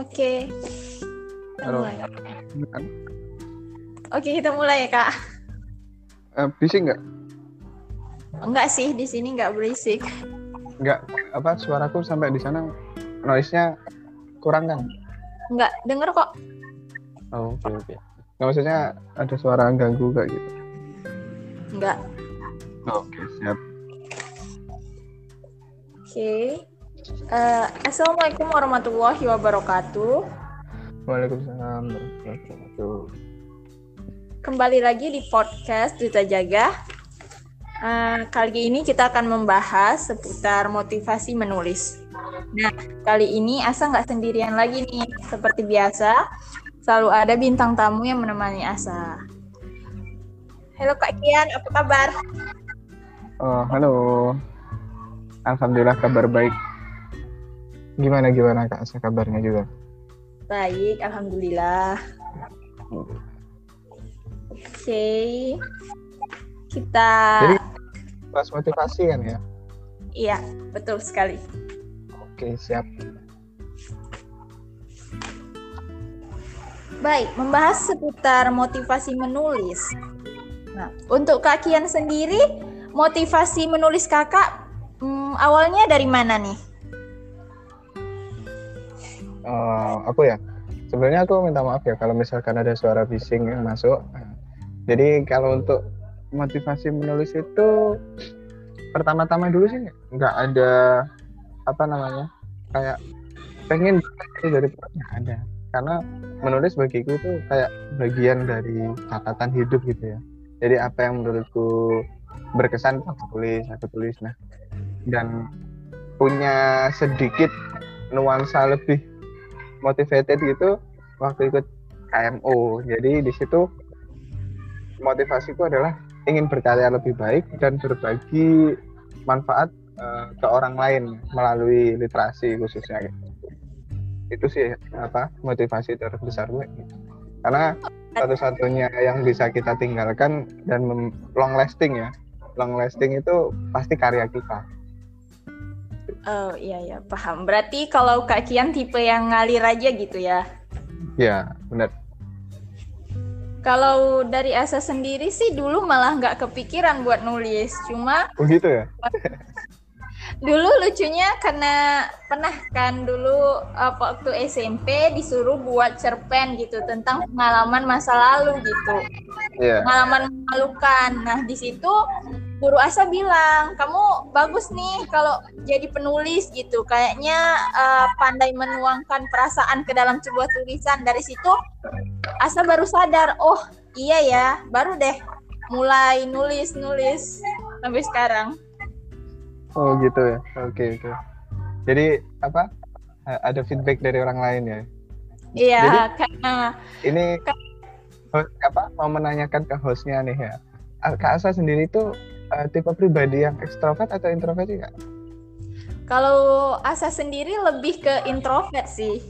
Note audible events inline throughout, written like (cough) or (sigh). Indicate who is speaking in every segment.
Speaker 1: Oke.
Speaker 2: Halo.
Speaker 1: mulai. Oke, kita mulai ya, Kak.
Speaker 2: Eh, bising nggak?
Speaker 1: Enggak sih, di sini enggak berisik.
Speaker 2: Nggak apa suaraku sampai di sana noise-nya kurang kan?
Speaker 1: Enggak denger kok.
Speaker 2: Oh, oke oke. Nggak maksudnya ada suara ganggu kayak gitu.
Speaker 1: Enggak.
Speaker 2: Oke, siap.
Speaker 1: Oke. Eh, Assalamualaikum warahmatullahi wabarakatuh.
Speaker 2: Waalaikumsalam warahmatullahi wabarakatuh.
Speaker 1: Kembali lagi di podcast Duta Jaga. Eh, kali ini kita akan membahas seputar motivasi menulis. Nah, kali ini Asa nggak sendirian lagi nih. Seperti biasa, selalu ada bintang tamu yang menemani Asa. Halo Kak Kian, apa kabar?
Speaker 2: Oh, halo. Alhamdulillah kabar baik. Gimana gimana Kak? Saya kabarnya juga.
Speaker 1: Baik, Alhamdulillah. Oke. Kita,
Speaker 2: Jadi pas motivasi kan ya?
Speaker 1: iya, betul sekali.
Speaker 2: Oke, siap.
Speaker 1: Baik, membahas seputar motivasi menulis. Nah, untuk Kak Kian sendiri, motivasi menulis kakak hmm, awalnya dari mana nih?
Speaker 2: Eh, aku ya? Sebenarnya aku minta maaf ya kalau misalkan ada suara bising yang masuk. Jadi kalau untuk motivasi menulis itu pertama-tama dulu sih nggak ada apa namanya kayak pengen dari nggak ada. Karena menulis bagiku itu kayak bagian dari catatan hidup gitu ya. Jadi apa yang menurutku berkesan aku tulis aku tulis. Nah dan punya sedikit nuansa lebih motivated gitu waktu ikut KMO. Jadi di situ motivasiku adalah ingin berkarya lebih baik dan berbagi manfaat eh, ke orang lain melalui literasi khususnya gitu. Itu sih apa motivasi terbesar gue. gitu. Karena satu-satunya yang bisa kita tinggalkan dan long lasting ya. Long lasting itu pasti karya kita.
Speaker 1: Oh iya ya, paham. Berarti kalau Kak Kian tipe yang ngalir aja gitu ya.
Speaker 2: Ya, benar.
Speaker 1: Kalau dari Asa sendiri sih dulu malah nggak kepikiran buat nulis. Cuma
Speaker 2: Begitu ya? (laughs)
Speaker 1: dulu lucunya karena pernah kan dulu uh, waktu SMP disuruh buat cerpen gitu tentang pengalaman masa lalu gitu.
Speaker 2: Iya.
Speaker 1: Pengalaman memalukan. Nah, di situ guru Asa bilang, "Kamu bagus nih kalau jadi penulis gitu. Kayaknya uh, pandai menuangkan perasaan ke dalam sebuah tulisan." Dari situ Asa baru sadar, "Oh, iya ya, baru deh mulai nulis-nulis sampai sekarang."
Speaker 2: Oh gitu ya. Oke oke. Jadi apa? a- Ada feedback dari orang lain ya.
Speaker 1: Iya,
Speaker 2: Jadi-
Speaker 1: karena
Speaker 2: Ini apa? Mau menanyakan ke hostnya nih ya. A- Kak Asa sendiri itu eh, tipe pribadi yang ekstrovert atau introvert sih kak?
Speaker 1: kalau Asa sendiri lebih ke introvert sih.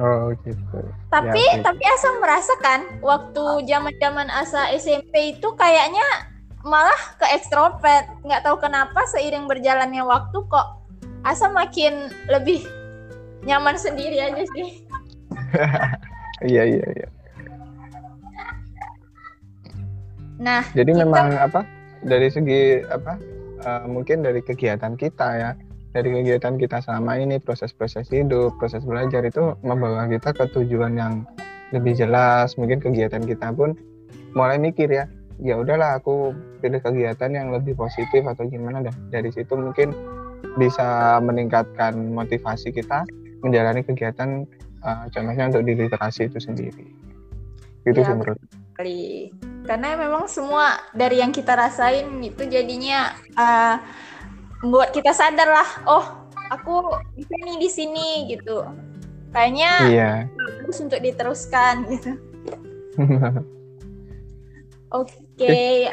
Speaker 2: Oh gitu.
Speaker 1: Tapi
Speaker 2: Ya,
Speaker 1: tapi Asa merasakan waktu zaman-zaman Asa SMP itu kayaknya malah ke ekstrovert. Nggak tahu kenapa seiring berjalannya waktu kok Asa makin lebih nyaman sendiri aja sih. (laughs)
Speaker 2: Iya iya iya.
Speaker 1: Nah,
Speaker 2: Jadi
Speaker 1: Kita-
Speaker 2: memang apa? Dari segi apa? eh, mungkin dari kegiatan kita ya. Dari kegiatan kita selama ini proses-proses hidup, proses belajar itu membawa kita ke tujuan yang lebih jelas. Mungkin kegiatan kita pun mulai mikir ya, ya udahlah aku pilih kegiatan yang lebih positif atau gimana dah. Dari situ mungkin bisa meningkatkan motivasi kita menjalani kegiatan eh, contohnya untuk di literasi itu sendiri. Itu
Speaker 1: Ya,
Speaker 2: sih menurut.
Speaker 1: Karena memang semua dari yang kita rasain itu jadinya uh, membuat kita sadar lah, oh aku bisa nih di sini gitu. Kayaknya
Speaker 2: Iya.
Speaker 1: bagus untuk diteruskan gitu. (laughs) Oke,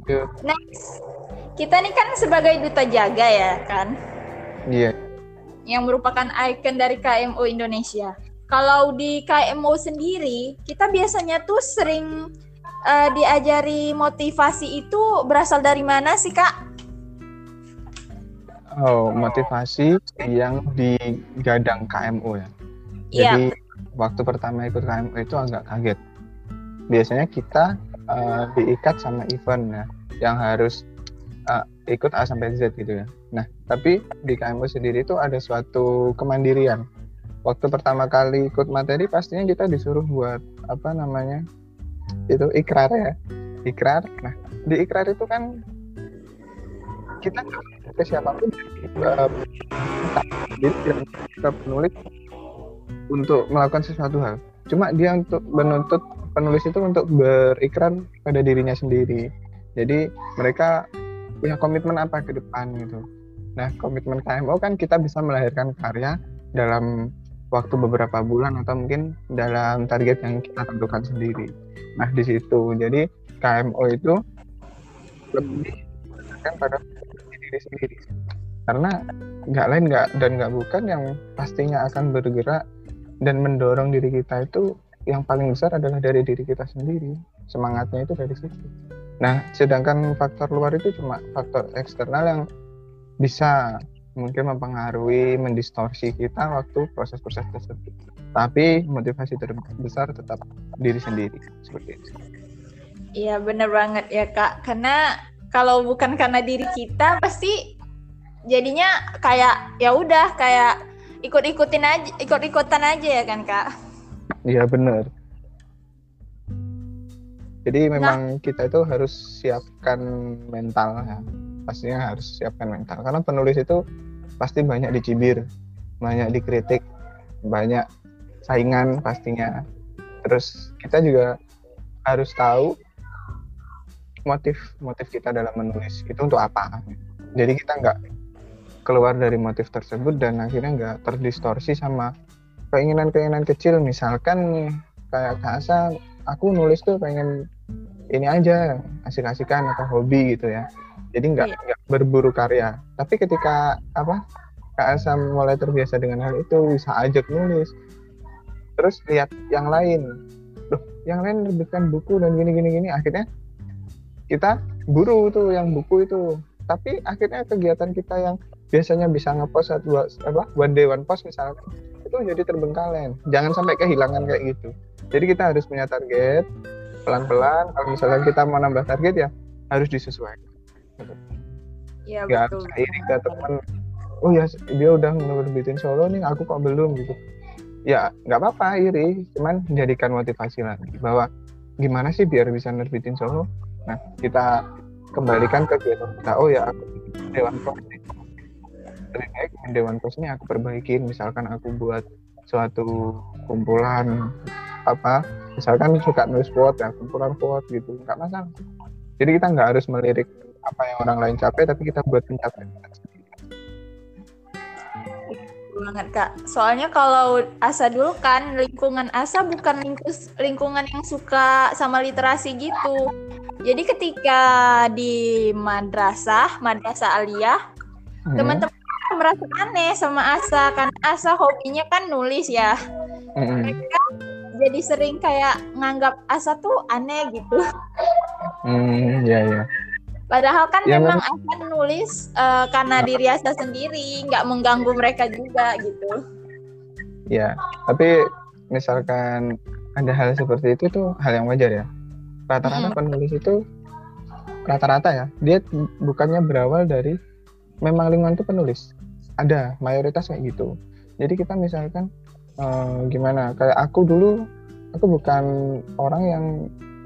Speaker 2: Itu.
Speaker 1: next. Kita nih kan sebagai duta jaga ya kan,
Speaker 2: Iya.
Speaker 1: yang merupakan ikon dari KMO Indonesia. Kalau di KMO sendiri, kita biasanya tuh sering eh, diajari motivasi itu berasal dari mana sih kak?
Speaker 2: Oh, motivasi yang digadang KMO ya. Jadi waktu pertama ikut KMO itu agak kaget. Biasanya kita uh, diikat sama event ya, yang harus uh, ikut A sampai Z gitu ya. Nah, tapi di KMO sendiri itu ada suatu kemandirian. Waktu pertama kali ikut materi pastinya kita disuruh buat apa namanya itu ikrar ya, ikrar. Nah, di ikrar itu kan kita ke siapa pun uh, kita penulis untuk melakukan sesuatu hal. Cuma dia untuk menuntut penulis itu untuk berikrar pada dirinya sendiri. Jadi mereka punya komitmen apa ke depan gitu. Nah, komitmen KMO kan kita bisa melahirkan karya dalam waktu beberapa bulan atau mungkin dalam target yang kita tentukan sendiri. Nah, di situ. Jadi KMO itu lebih kan pada diri sendiri. Karena nggak lain nggak dan nggak bukan yang pastinya akan bergerak dan mendorong diri kita itu yang paling besar adalah dari diri kita sendiri semangatnya itu dari situ nah sedangkan faktor luar itu cuma faktor eksternal yang bisa mungkin mempengaruhi mendistorsi kita waktu proses-proses tersebut. Tapi motivasi terbesar tetap diri sendiri seperti itu.
Speaker 1: Iya benar banget ya kak. Karena kalau bukan karena diri kita pasti jadinya kayak ya udah kayak ikut-ikutin aja ikut-ikutan aja ya kan kak?
Speaker 2: Iya benar jadi memang nah. kita itu harus siapkan mental ya. Pastinya harus siapkan mental. Karena penulis itu pasti banyak dicibir banyak dikritik banyak saingan pastinya. Terus kita juga harus tahu motif motif kita dalam menulis itu untuk apa. Jadi kita nggak keluar dari motif tersebut dan akhirnya nggak terdistorsi sama keinginan-keinginan kecil. Misalkan kayak kasa aku nulis tuh pengen ini aja asik-asikan atau hobi gitu ya jadi nggak iya. nggak berburu karya. Tapi ketika apa Kak Asa mulai terbiasa dengan hal itu bisa ajak nulis. Terus lihat yang lain. Loh yang lain nerbitkan buku dan gini gini gini. Akhirnya kita buru tuh yang buku itu. Tapi akhirnya kegiatan kita yang biasanya bisa ngepost satu apa one day one post misalnya itu jadi terbengkalai. Jangan sampai kehilangan kayak gitu. Jadi kita harus punya target pelan-pelan. Kalau misalnya kita mau nambah target ya harus disesuaikan
Speaker 1: ya, Gak betul.
Speaker 2: ini ke teman oh ya dia udah nerbitin solo nih aku kok belum gitu. Ya nggak apa-apa iri. Cuman jadikan motivasi lagi bahwa gimana sih biar bisa nerbitin solo? Nah kita kembalikan ke kita oh ya aku dewan post lebih baik dewan pos ini aku perbaikin. Misalkan aku buat suatu kumpulan apa misalkan suka nulis quote ya kumpulan quote gitu. Nggak masalah. Jadi kita nggak harus melirik apa yang orang lain capai tapi kita buat pencapaian.
Speaker 1: Banget kak. Soalnya kalau asa dulu kan lingkungan asa bukan lingkus, lingkungan yang suka sama literasi gitu. Jadi ketika di madrasah madrasah aliyah hmm. teman-teman merasa aneh sama Asa kan Asa hobinya kan nulis ya. Mm-hmm. mereka jadi sering kayak nganggap Asa tuh aneh gitu.
Speaker 2: Mm, ya ya
Speaker 1: padahal kan ya, memang Asa nulis uh, karena diri Asa sendiri nggak mengganggu mereka juga gitu.
Speaker 2: Ya tapi misalkan ada hal seperti itu tuh hal yang wajar ya. Rata-rata hmm. penulis itu rata-rata ya dia bukannya berawal dari memang lingkungan itu penulis. Ada mayoritas kayak gitu. Jadi kita misalkan uh, gimana kayak aku dulu aku bukan orang yang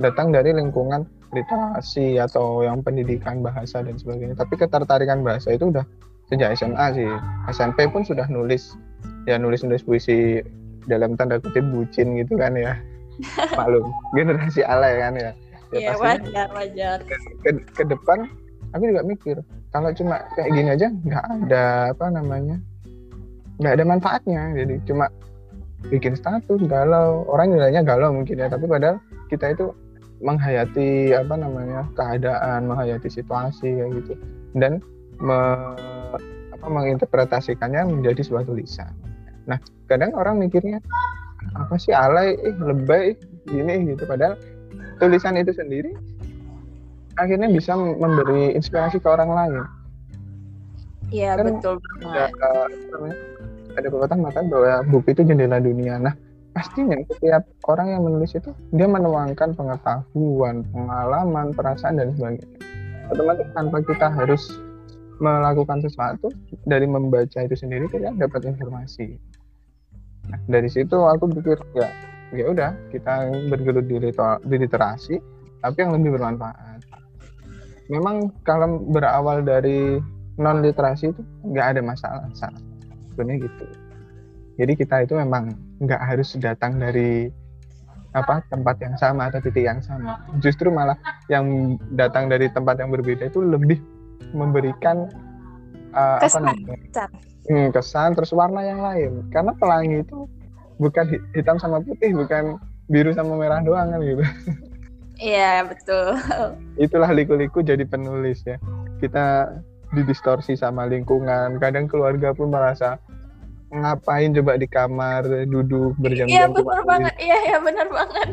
Speaker 2: datang dari lingkungan literasi atau yang pendidikan bahasa dan sebagainya. Tapi ketertarikan bahasa itu udah sejak SMA sih. SMP pun sudah nulis. Ya nulis nulis puisi dalam tanda kutip bucin gitu kan ya. (laughs) Maklum generasi alay kan ya.
Speaker 1: Ya, ya wajar wajar.
Speaker 2: Ke, ke, ke depan aku juga mikir kalau cuma kayak gini aja nggak ada apa namanya nggak ada manfaatnya. Jadi cuma bikin status galau. Orang nilainya galau mungkin ya tapi padahal kita itu menghayati apa namanya keadaan menghayati situasi kayak gitu dan me, apa, menginterpretasikannya menjadi sebuah tulisan nah kadang orang mikirnya apa sih alay eh lebay gini gitu padahal tulisan itu sendiri akhirnya bisa memberi inspirasi ke orang lain.
Speaker 1: Iya kan betul.
Speaker 2: Ya, ada pepatah mengatakan bahwa buku itu jendela dunia. Nah, pastinya setiap orang yang menulis itu dia menuangkan pengetahuan, pengalaman, perasaan dan sebagainya. Otomatis tanpa kita harus melakukan sesuatu dari membaca itu sendiri kita dapat informasi. Nah, dari situ aku pikir ya ya udah kita bergelut di, di literasi tapi yang lebih bermanfaat. Memang kalau berawal dari non literasi itu nggak ada masalah, sebenarnya gitu. Jadi kita itu memang nggak harus datang dari apa tempat yang sama atau titik yang sama. Justru malah yang datang dari tempat yang berbeda itu lebih memberikan uh, kesan. apa namanya? Hmm, kesan terus warna yang lain. Karena pelangi itu bukan hitam sama putih, bukan biru sama merah doang kan gitu.
Speaker 1: Iya betul.
Speaker 2: Itulah liku-liku jadi penulis ya. Kita didistorsi sama lingkungan. Kadang keluarga pun merasa ngapain coba di kamar duduk berjam-jam.
Speaker 1: Iya benar banget. Iya iya benar banget.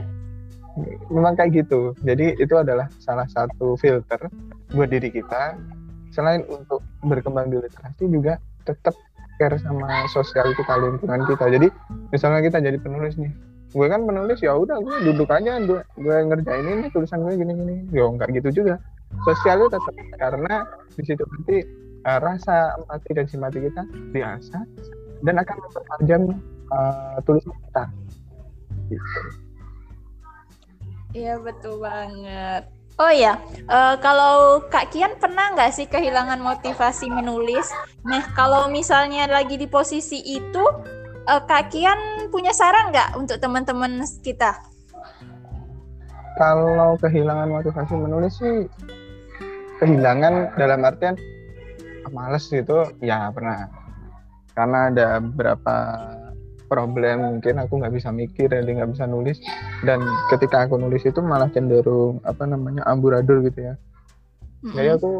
Speaker 2: Memang kayak gitu. Jadi itu adalah salah satu filter buat diri kita. Selain untuk berkembang di literasi juga tetap care sama sosial kita lingkungan kita. Jadi misalnya kita jadi penulis nih, gue kan penulis ya udah gue duduk aja gue, gue ngerjain ini tulisan gue gini gini. Ya enggak gitu juga. Sosial itu tetap karena di situ nanti uh, rasa empati dan simpati kita diasah dan akan mempertajam uh, tulisan kita. Gitu.
Speaker 1: Iya betul banget. Oh ya, uh, kalau Kak Kian pernah nggak sih kehilangan motivasi menulis? Nah, kalau misalnya lagi di posisi itu, uh, Kak Kian punya saran nggak untuk teman-teman kita?
Speaker 2: Kalau kehilangan motivasi menulis sih, kehilangan dalam artian males gitu, ya pernah. Karena ada beberapa problem mungkin aku nggak bisa mikir dan nggak bisa nulis. Dan ketika aku nulis itu malah cenderung apa namanya amburadul gitu ya. Mm-hmm. jadi aku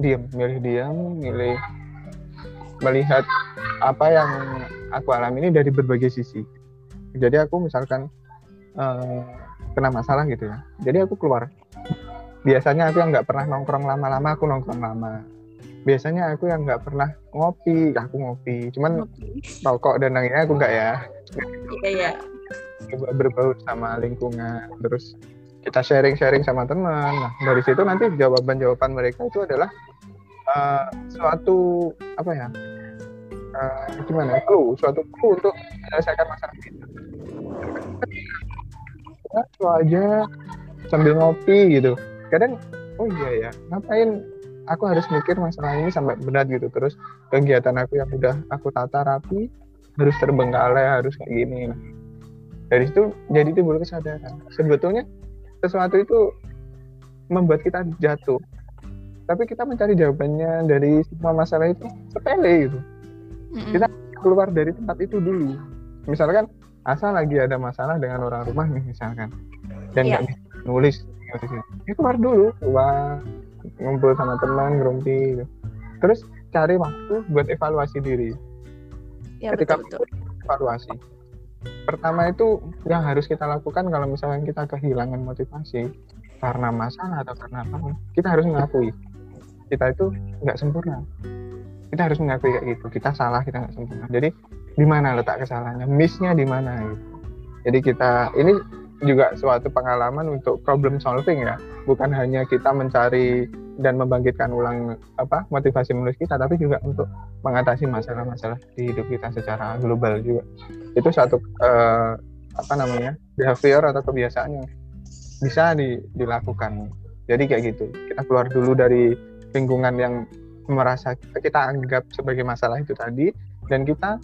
Speaker 2: diam milih diam milih melihat apa yang aku alami ini dari berbagai sisi. Jadi aku misalkan uh, kena masalah gitu ya. Jadi aku keluar. Biasanya aku yang nggak pernah nongkrong lama-lama aku nongkrong lama biasanya aku yang nggak pernah ngopi aku ngopi. Cuman rokok dan lainnya aku nggak ya.
Speaker 1: Iya iya.
Speaker 2: Berbau sama lingkungan terus kita sharing-sharing sama teman. Nah dari situ nanti jawaban-jawaban mereka itu adalah uh, suatu apa ya uh, gimana clue suatu clue untuk menyelesaikan masalah kita ya, aja sambil ngopi gitu. Kadang oh iya ya ngapain aku harus mikir masalah ini sampai berat gitu terus kegiatan aku yang udah aku tata rapi harus terbengkalai harus kayak gini. Nah, dari situ jadi timbul kesadaran. Sebetulnya sesuatu itu membuat kita jatuh tapi kita mencari jawabannya dari semua masalah itu sepele gitu. Kita keluar dari tempat itu dulu. Misalkan asal lagi ada masalah dengan orang rumah nih misalkan. Dan iya. nggak yeah. bisa nulis. Ya keluar dulu keluar ngumpul sama teman ngerumpi gitu. terus cari waktu buat evaluasi diri.
Speaker 1: Ya, ketika betul, betul.
Speaker 2: evaluasi. Pertama itu yang harus kita lakukan kalau misalnya kita kehilangan motivasi karena masalah atau karena apa kita harus mengakui. Kita itu nggak sempurna. Kita harus mengakui kayak gitu. Kita salah kita nggak sempurna. Jadi di mana letak kesalahannya? Missnya di mana? Gitu jadi kita ini juga suatu pengalaman untuk problem solving ya. Bukan hanya kita mencari dan membangkitkan ulang apa motivasi menulis kita tapi juga untuk mengatasi masalah-masalah di hidup kita secara global juga. Itu satu uh, apa namanya behavior atau kebiasaan yang bisa di, dilakukan. Jadi kayak gitu. Kita keluar dulu dari lingkungan yang merasa kita anggap sebagai masalah itu tadi dan kita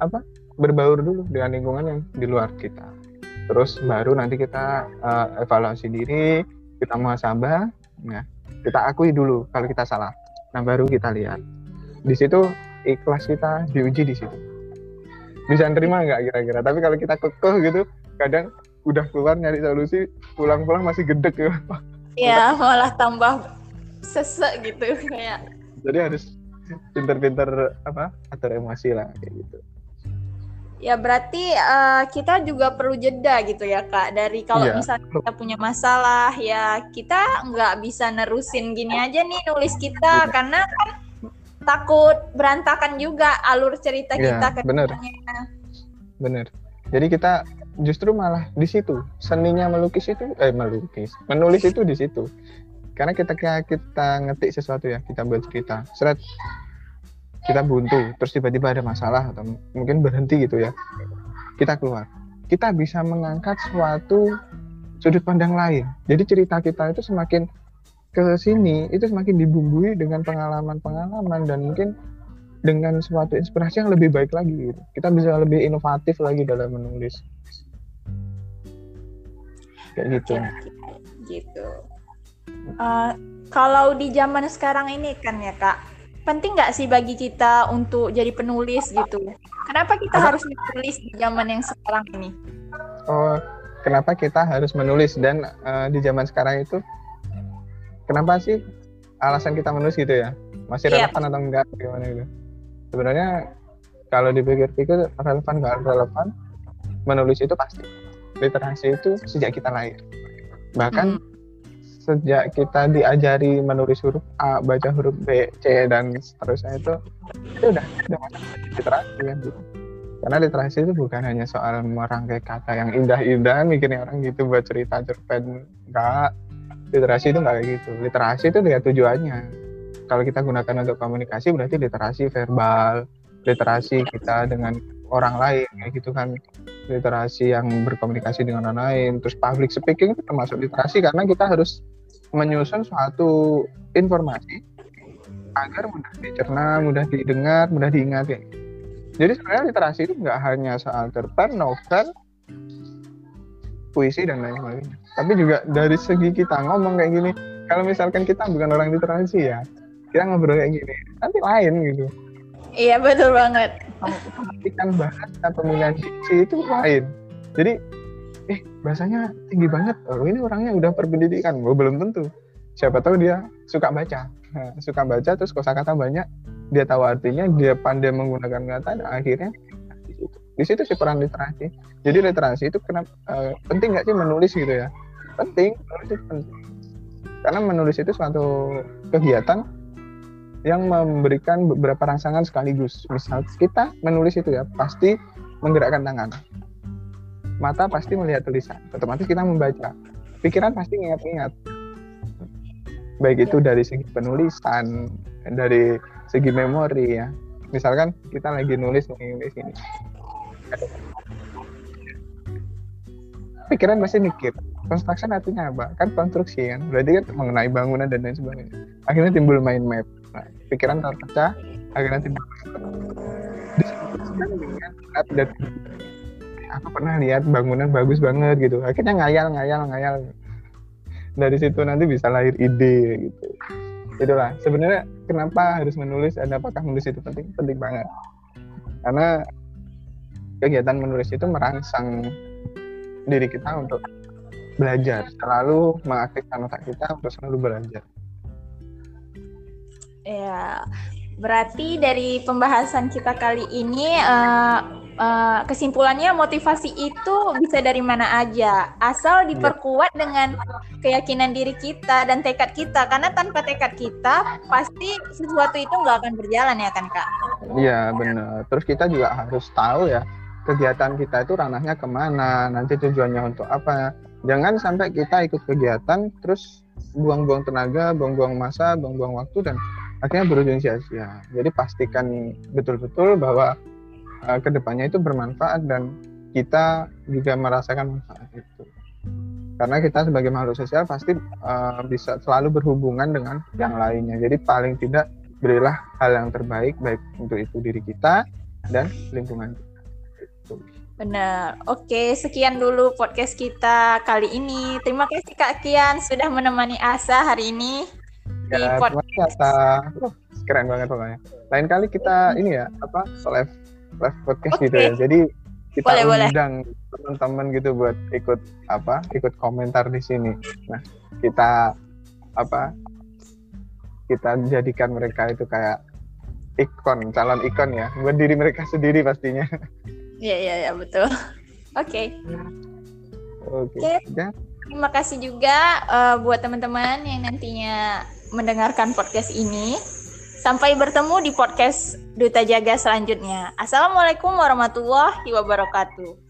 Speaker 2: apa berbaur dulu dengan lingkungan yang di luar kita terus baru nanti kita uh, evaluasi diri kita muhasabah ya kita akui dulu kalau kita salah. Nah baru kita lihat. Di situ ikhlas kita diuji di situ. Bisa nerima nggak kira-kira? Tapi kalau kita kekeh gitu kadang udah keluar nyari solusi pulang-pulang masih gedek ya.
Speaker 1: Ya malah tambah sesek gitu kayak
Speaker 2: jadi harus pinter-pinter apa atur emosi lah kayak gitu
Speaker 1: Ya berarti uh, kita juga perlu jeda gitu ya kak. Dari kalau yeah. misalnya kita punya masalah ya kita nggak bisa nerusin gini aja nih nulis kita yeah. karena kan takut berantakan juga alur cerita
Speaker 2: Iya,
Speaker 1: kita ke
Speaker 2: bener. bener jadi kita justru malah di situ seninya melukis itu eh melukis menulis itu di situ karena kita kita ngetik sesuatu ya kita buat cerita seret kita buntu terus tiba-tiba ada masalah atau mungkin berhenti gitu ya kita keluar kita bisa mengangkat suatu sudut pandang lain jadi cerita kita itu semakin ke sini itu semakin dibumbui dengan pengalaman-pengalaman dan mungkin dengan suatu inspirasi yang lebih baik lagi gitu. Kita bisa lebih inovatif lagi dalam menulis. Kayak gitu.
Speaker 1: gitu. Uh, kalau di zaman sekarang ini kan ya kak, penting nggak sih bagi kita untuk jadi penulis gitu? Kenapa kita
Speaker 2: Apa?
Speaker 1: harus menulis di zaman yang sekarang ini?
Speaker 2: Oh, kenapa kita harus menulis dan eh, di zaman sekarang itu kenapa sih alasan kita menulis gitu ya? Masih
Speaker 1: Iya.
Speaker 2: relevan atau enggak gimana gitu? Sebenarnya kalau dipikir-pikir relevan nggak relevan, menulis itu pasti. Literasi itu sejak kita lahir. Bahkan
Speaker 1: Hmm.
Speaker 2: Sejak kita diajari menulis huruf A, baca huruf B, C dan seterusnya itu itu udah udah masuk literasi kan gitu. Karena literasi itu bukan hanya soal merangkai kata yang indah-indah mikirnya orang gitu buat cerita cerpen enggak. Literasi itu enggak kayak gitu. Literasi itu dia tujuannya. Kalau kita gunakan untuk komunikasi berarti literasi verbal, literasi kita dengan orang lain kayak gitu kan literasi yang berkomunikasi dengan orang lain terus public speaking itu termasuk literasi karena kita harus menyusun suatu informasi agar mudah dicerna, mudah didengar, mudah diingat ya. Jadi sebenarnya literasi itu nggak hanya soal cerpen, novel, puisi dan lain sebagainya. Tapi juga dari segi kita ngomong kayak gini, kalau misalkan kita bukan orang literasi ya, kita ngobrol kayak gini, nanti lain gitu.
Speaker 1: Iya betul banget.
Speaker 2: Pemilikan bahasa, pemilihan diksi itu lain. Jadi, eh bahasanya tinggi banget. Oh ini orangnya udah berpendidikan, oh, belum tentu. Siapa tahu dia suka baca, Nah, suka baca terus kosakata banyak, dia tahu artinya, dia pandai menggunakan kata, dan akhirnya di situ. Sih peran literasi. Jadi literasi itu kenapa eh, penting nggak sih menulis gitu ya? Penting, menulis itu penting. Karena menulis itu suatu kegiatan yang memberikan beberapa rangsangan sekaligus. Misal kita menulis itu ya pasti menggerakkan tangan. Mata pasti melihat tulisan. Otomatis kita membaca. Pikiran pasti ingat-ingat. Baik itu dari segi penulisan, dari segi memori ya. Misalkan kita lagi nulis nih di sini. Pikiran pasti mikir. Construction artinya apa? Kan konstruksi kan. Berarti kan mengenai bangunan dan lain sebagainya. Akhirnya timbul mind map. Nah, pikiran terpecah, akhirnya timbul Disebutkan dengan aku pernah lihat bangunan bagus banget gitu. Akhirnya ngayal, ngayal, ngayal. Dari situ nanti bisa lahir ide gitu. Itulah sebenarnya kenapa harus menulis dan apakah menulis itu penting? Penting banget. Karena kegiatan menulis itu merangsang diri kita untuk belajar, selalu mengaktifkan otak kita untuk selalu belajar.
Speaker 1: Ya, berarti dari pembahasan kita kali ini eh, eh, kesimpulannya motivasi itu bisa dari mana aja, asal diperkuat dengan keyakinan diri kita dan tekad kita. Karena tanpa tekad kita, pasti sesuatu itu nggak akan berjalan ya kan kak?
Speaker 2: Iya benar. Terus kita juga harus tahu ya kegiatan kita itu ranahnya ke mana, nanti tujuannya untuk apa. Jangan sampai kita ikut kegiatan terus buang-buang tenaga, buang-buang masa, buang-buang waktu dan akhirnya berujung sia-sia. Jadi pastikan betul-betul bahwa uh, ke depannya itu bermanfaat dan kita juga merasakan manfaat itu. Karena kita sebagai makhluk sosial pasti uh, bisa selalu berhubungan dengan yang lainnya. Jadi paling tidak berilah hal yang terbaik baik untuk itu diri kita dan lingkungan kita. Gitu.
Speaker 1: Benar. Oke, sekian dulu podcast kita kali ini. Terima kasih Kak Kian sudah menemani Asa hari ini di
Speaker 2: Ya,
Speaker 1: podcast.
Speaker 2: terima kasih atas Wah, keren banget pokoknya. Lain kali kita ini ya apa live live podcast gitu
Speaker 1: Oke.
Speaker 2: ya. Jadi kita
Speaker 1: Boleh,
Speaker 2: undang teman-teman gitu buat ikut apa ikut komentar di sini. Nah kita apa kita jadikan mereka itu kayak ikon calon ikon ya buat diri mereka sendiri pastinya.
Speaker 1: Iya, iya, iya, betul. Oke.
Speaker 2: Oke.
Speaker 1: Oke.
Speaker 2: Ya,
Speaker 1: Terima kasih juga eh, buat teman-teman yang nantinya mendengarkan podcast ini. Sampai bertemu di podcast Duta Jaga selanjutnya. Assalamualaikum warahmatullahi wabarakatuh.